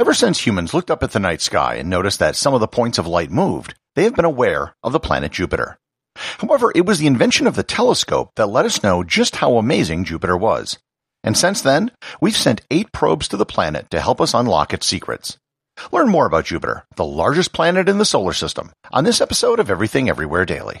Ever since humans looked up at the night sky and noticed that some of the points of light moved, they have been aware of the planet Jupiter. However, it was the invention of the telescope that let us know just how amazing Jupiter was. And since then, we've sent eight probes to the planet to help us unlock its secrets. Learn more about Jupiter, the largest planet in the solar system, on this episode of Everything Everywhere Daily.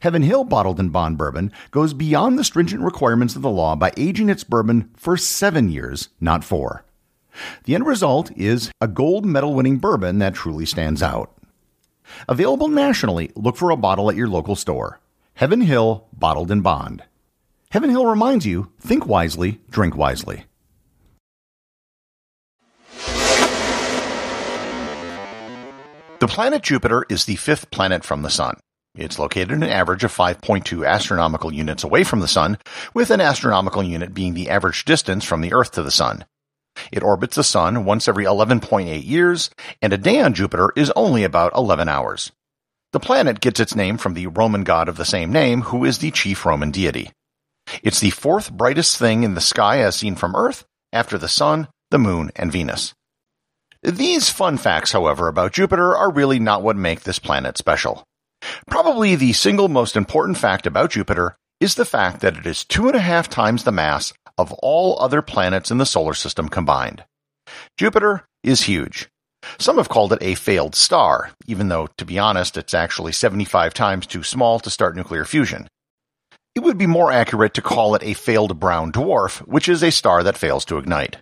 Heaven Hill Bottled in Bond Bourbon goes beyond the stringent requirements of the law by aging its bourbon for seven years, not four. The end result is a gold medal winning bourbon that truly stands out. Available nationally, look for a bottle at your local store. Heaven Hill Bottled in Bond. Heaven Hill reminds you think wisely, drink wisely. The planet Jupiter is the fifth planet from the Sun. It's located an average of 5.2 astronomical units away from the Sun, with an astronomical unit being the average distance from the Earth to the Sun. It orbits the Sun once every 11.8 years, and a day on Jupiter is only about 11 hours. The planet gets its name from the Roman god of the same name, who is the chief Roman deity. It's the fourth brightest thing in the sky as seen from Earth, after the Sun, the Moon, and Venus. These fun facts, however, about Jupiter are really not what make this planet special. Probably the single most important fact about Jupiter is the fact that it is two and a half times the mass of all other planets in the solar system combined. Jupiter is huge. Some have called it a failed star, even though, to be honest, it's actually 75 times too small to start nuclear fusion. It would be more accurate to call it a failed brown dwarf, which is a star that fails to ignite.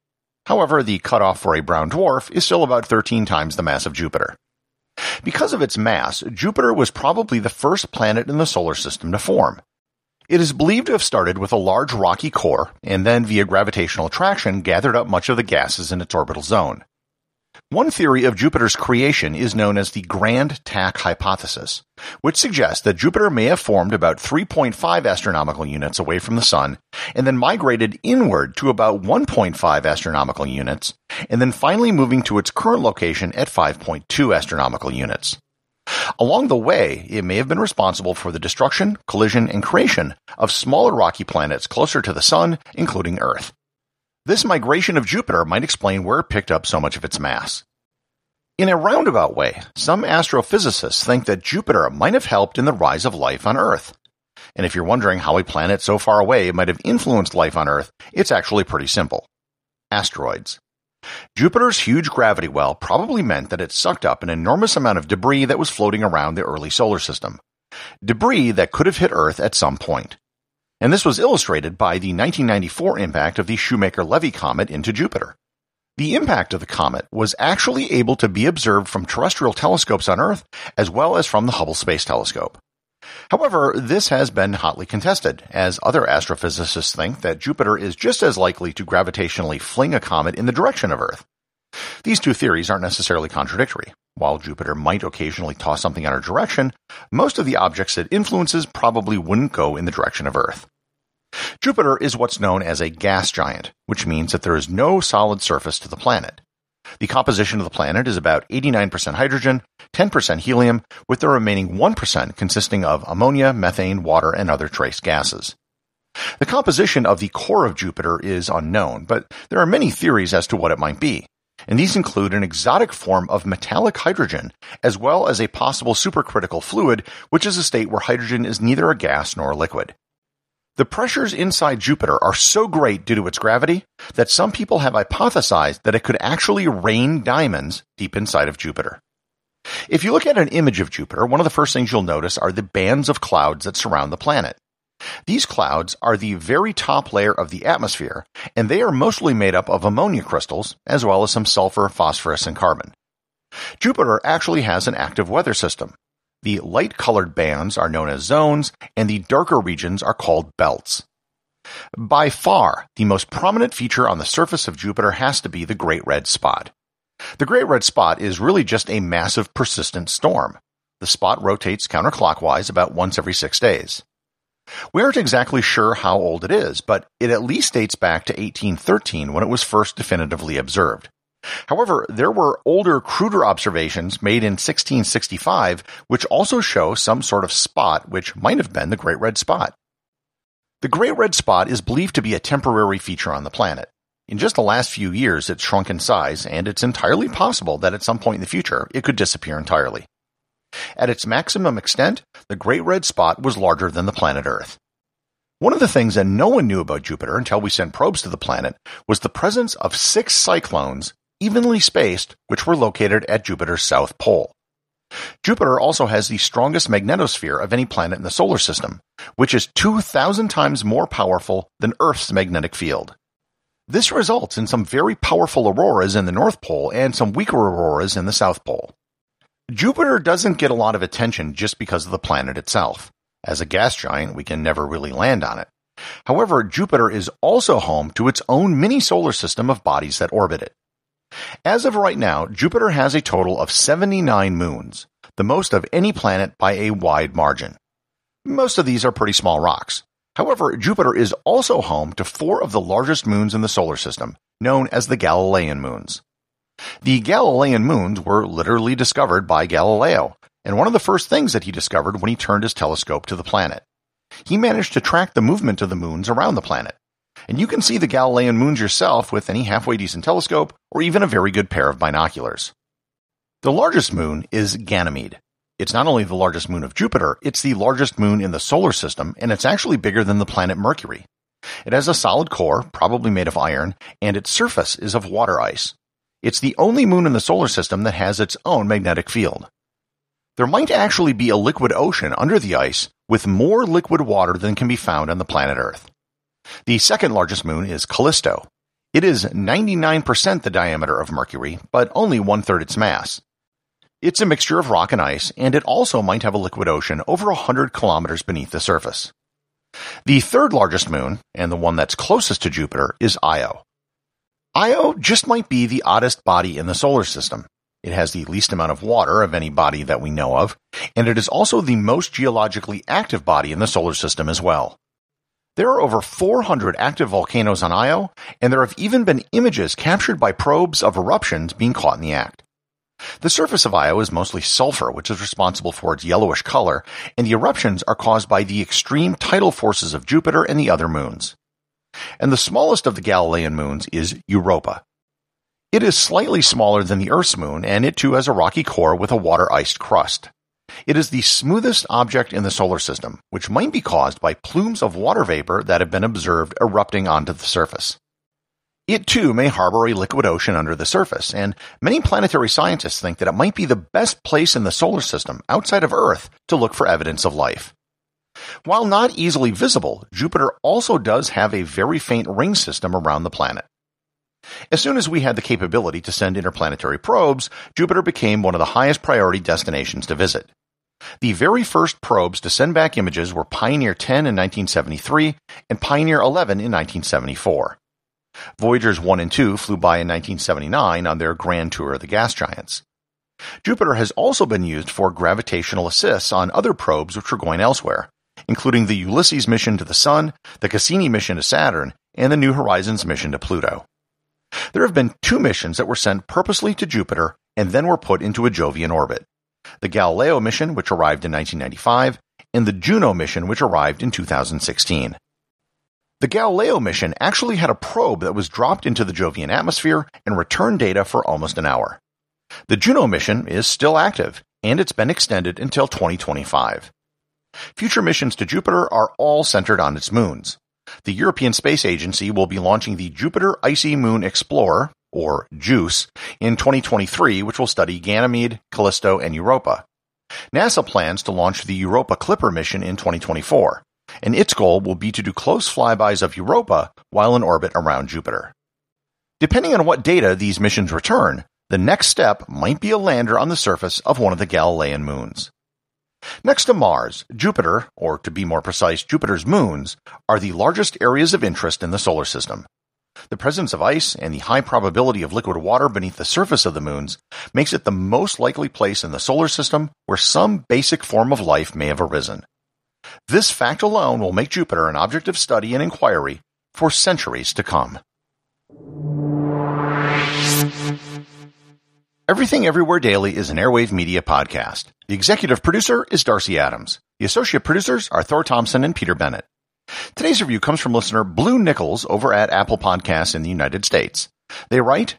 However, the cutoff for a brown dwarf is still about 13 times the mass of Jupiter. Because of its mass, Jupiter was probably the first planet in the solar system to form. It is believed to have started with a large rocky core and then via gravitational attraction gathered up much of the gases in its orbital zone. One theory of Jupiter's creation is known as the Grand Tack hypothesis, which suggests that Jupiter may have formed about 3.5 astronomical units away from the Sun and then migrated inward to about 1.5 astronomical units and then finally moving to its current location at 5.2 astronomical units. Along the way, it may have been responsible for the destruction, collision, and creation of smaller rocky planets closer to the Sun, including Earth. This migration of Jupiter might explain where it picked up so much of its mass. In a roundabout way, some astrophysicists think that Jupiter might have helped in the rise of life on Earth. And if you're wondering how a planet so far away might have influenced life on Earth, it's actually pretty simple. Asteroids. Jupiter's huge gravity well probably meant that it sucked up an enormous amount of debris that was floating around the early solar system. Debris that could have hit Earth at some point. And this was illustrated by the 1994 impact of the Shoemaker-Levy comet into Jupiter. The impact of the comet was actually able to be observed from terrestrial telescopes on Earth as well as from the Hubble Space Telescope. However, this has been hotly contested, as other astrophysicists think that Jupiter is just as likely to gravitationally fling a comet in the direction of Earth. These two theories aren't necessarily contradictory. While Jupiter might occasionally toss something in our direction, most of the objects it influences probably wouldn't go in the direction of Earth. Jupiter is what's known as a gas giant, which means that there is no solid surface to the planet. The composition of the planet is about 89% hydrogen, 10% helium, with the remaining 1% consisting of ammonia, methane, water, and other trace gases. The composition of the core of Jupiter is unknown, but there are many theories as to what it might be, and these include an exotic form of metallic hydrogen, as well as a possible supercritical fluid, which is a state where hydrogen is neither a gas nor a liquid. The pressures inside Jupiter are so great due to its gravity that some people have hypothesized that it could actually rain diamonds deep inside of Jupiter. If you look at an image of Jupiter, one of the first things you'll notice are the bands of clouds that surround the planet. These clouds are the very top layer of the atmosphere, and they are mostly made up of ammonia crystals, as well as some sulfur, phosphorus, and carbon. Jupiter actually has an active weather system, the light colored bands are known as zones, and the darker regions are called belts. By far, the most prominent feature on the surface of Jupiter has to be the Great Red Spot. The Great Red Spot is really just a massive persistent storm. The spot rotates counterclockwise about once every six days. We aren't exactly sure how old it is, but it at least dates back to 1813 when it was first definitively observed. However, there were older, cruder observations made in 1665 which also show some sort of spot which might have been the Great Red Spot. The Great Red Spot is believed to be a temporary feature on the planet. In just the last few years, it's shrunk in size, and it's entirely possible that at some point in the future, it could disappear entirely. At its maximum extent, the Great Red Spot was larger than the planet Earth. One of the things that no one knew about Jupiter until we sent probes to the planet was the presence of six cyclones evenly spaced, which were located at Jupiter's south pole. Jupiter also has the strongest magnetosphere of any planet in the solar system, which is 2,000 times more powerful than Earth's magnetic field. This results in some very powerful auroras in the North Pole and some weaker auroras in the South Pole. Jupiter doesn't get a lot of attention just because of the planet itself. As a gas giant, we can never really land on it. However, Jupiter is also home to its own mini solar system of bodies that orbit it. As of right now, Jupiter has a total of 79 moons, the most of any planet by a wide margin. Most of these are pretty small rocks. However, Jupiter is also home to four of the largest moons in the solar system, known as the Galilean moons. The Galilean moons were literally discovered by Galileo, and one of the first things that he discovered when he turned his telescope to the planet. He managed to track the movement of the moons around the planet and you can see the Galilean moons yourself with any halfway decent telescope or even a very good pair of binoculars. The largest moon is Ganymede. It's not only the largest moon of Jupiter, it's the largest moon in the solar system, and it's actually bigger than the planet Mercury. It has a solid core, probably made of iron, and its surface is of water ice. It's the only moon in the solar system that has its own magnetic field. There might actually be a liquid ocean under the ice with more liquid water than can be found on the planet Earth. The second largest moon is Callisto. It is 99% the diameter of Mercury, but only one third its mass. It's a mixture of rock and ice, and it also might have a liquid ocean over 100 kilometers beneath the surface. The third largest moon, and the one that's closest to Jupiter, is Io. Io just might be the oddest body in the solar system. It has the least amount of water of any body that we know of, and it is also the most geologically active body in the solar system as well. There are over 400 active volcanoes on Io, and there have even been images captured by probes of eruptions being caught in the act. The surface of Io is mostly sulfur, which is responsible for its yellowish color, and the eruptions are caused by the extreme tidal forces of Jupiter and the other moons. And the smallest of the Galilean moons is Europa. It is slightly smaller than the Earth's moon, and it too has a rocky core with a water-iced crust. It is the smoothest object in the solar system, which might be caused by plumes of water vapor that have been observed erupting onto the surface. It too may harbor a liquid ocean under the surface, and many planetary scientists think that it might be the best place in the solar system outside of Earth to look for evidence of life. While not easily visible, Jupiter also does have a very faint ring system around the planet. As soon as we had the capability to send interplanetary probes, Jupiter became one of the highest priority destinations to visit. The very first probes to send back images were Pioneer 10 in 1973 and Pioneer 11 in 1974. Voyagers 1 and 2 flew by in 1979 on their grand tour of the gas giants. Jupiter has also been used for gravitational assists on other probes which were going elsewhere, including the Ulysses mission to the Sun, the Cassini mission to Saturn, and the New Horizons mission to Pluto. There have been two missions that were sent purposely to Jupiter and then were put into a Jovian orbit. The Galileo mission, which arrived in 1995, and the Juno mission, which arrived in 2016. The Galileo mission actually had a probe that was dropped into the Jovian atmosphere and returned data for almost an hour. The Juno mission is still active, and it's been extended until 2025. Future missions to Jupiter are all centered on its moons. The European Space Agency will be launching the Jupiter Icy Moon Explorer, or JUICE, in 2023, which will study Ganymede, Callisto, and Europa. NASA plans to launch the Europa Clipper mission in 2024, and its goal will be to do close flybys of Europa while in orbit around Jupiter. Depending on what data these missions return, the next step might be a lander on the surface of one of the Galilean moons. Next to Mars, Jupiter, or to be more precise, Jupiter's moons, are the largest areas of interest in the solar system. The presence of ice and the high probability of liquid water beneath the surface of the moons makes it the most likely place in the solar system where some basic form of life may have arisen. This fact alone will make Jupiter an object of study and inquiry for centuries to come. Everything Everywhere Daily is an airwave media podcast. The executive producer is Darcy Adams. The associate producers are Thor Thompson and Peter Bennett. Today's review comes from listener Blue Nichols over at Apple Podcasts in the United States. They write,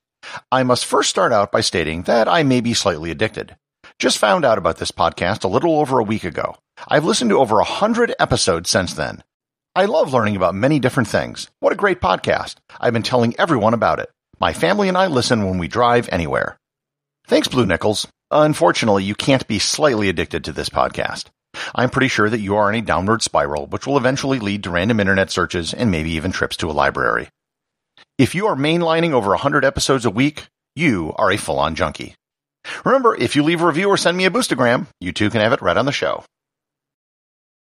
I must first start out by stating that I may be slightly addicted. Just found out about this podcast a little over a week ago. I've listened to over a hundred episodes since then. I love learning about many different things. What a great podcast. I've been telling everyone about it. My family and I listen when we drive anywhere. Thanks, Blue Nickels. Unfortunately, you can't be slightly addicted to this podcast. I'm pretty sure that you are in a downward spiral, which will eventually lead to random internet searches and maybe even trips to a library. If you are mainlining over 100 episodes a week, you are a full-on junkie. Remember, if you leave a review or send me a boostagram, you too can have it read on the show.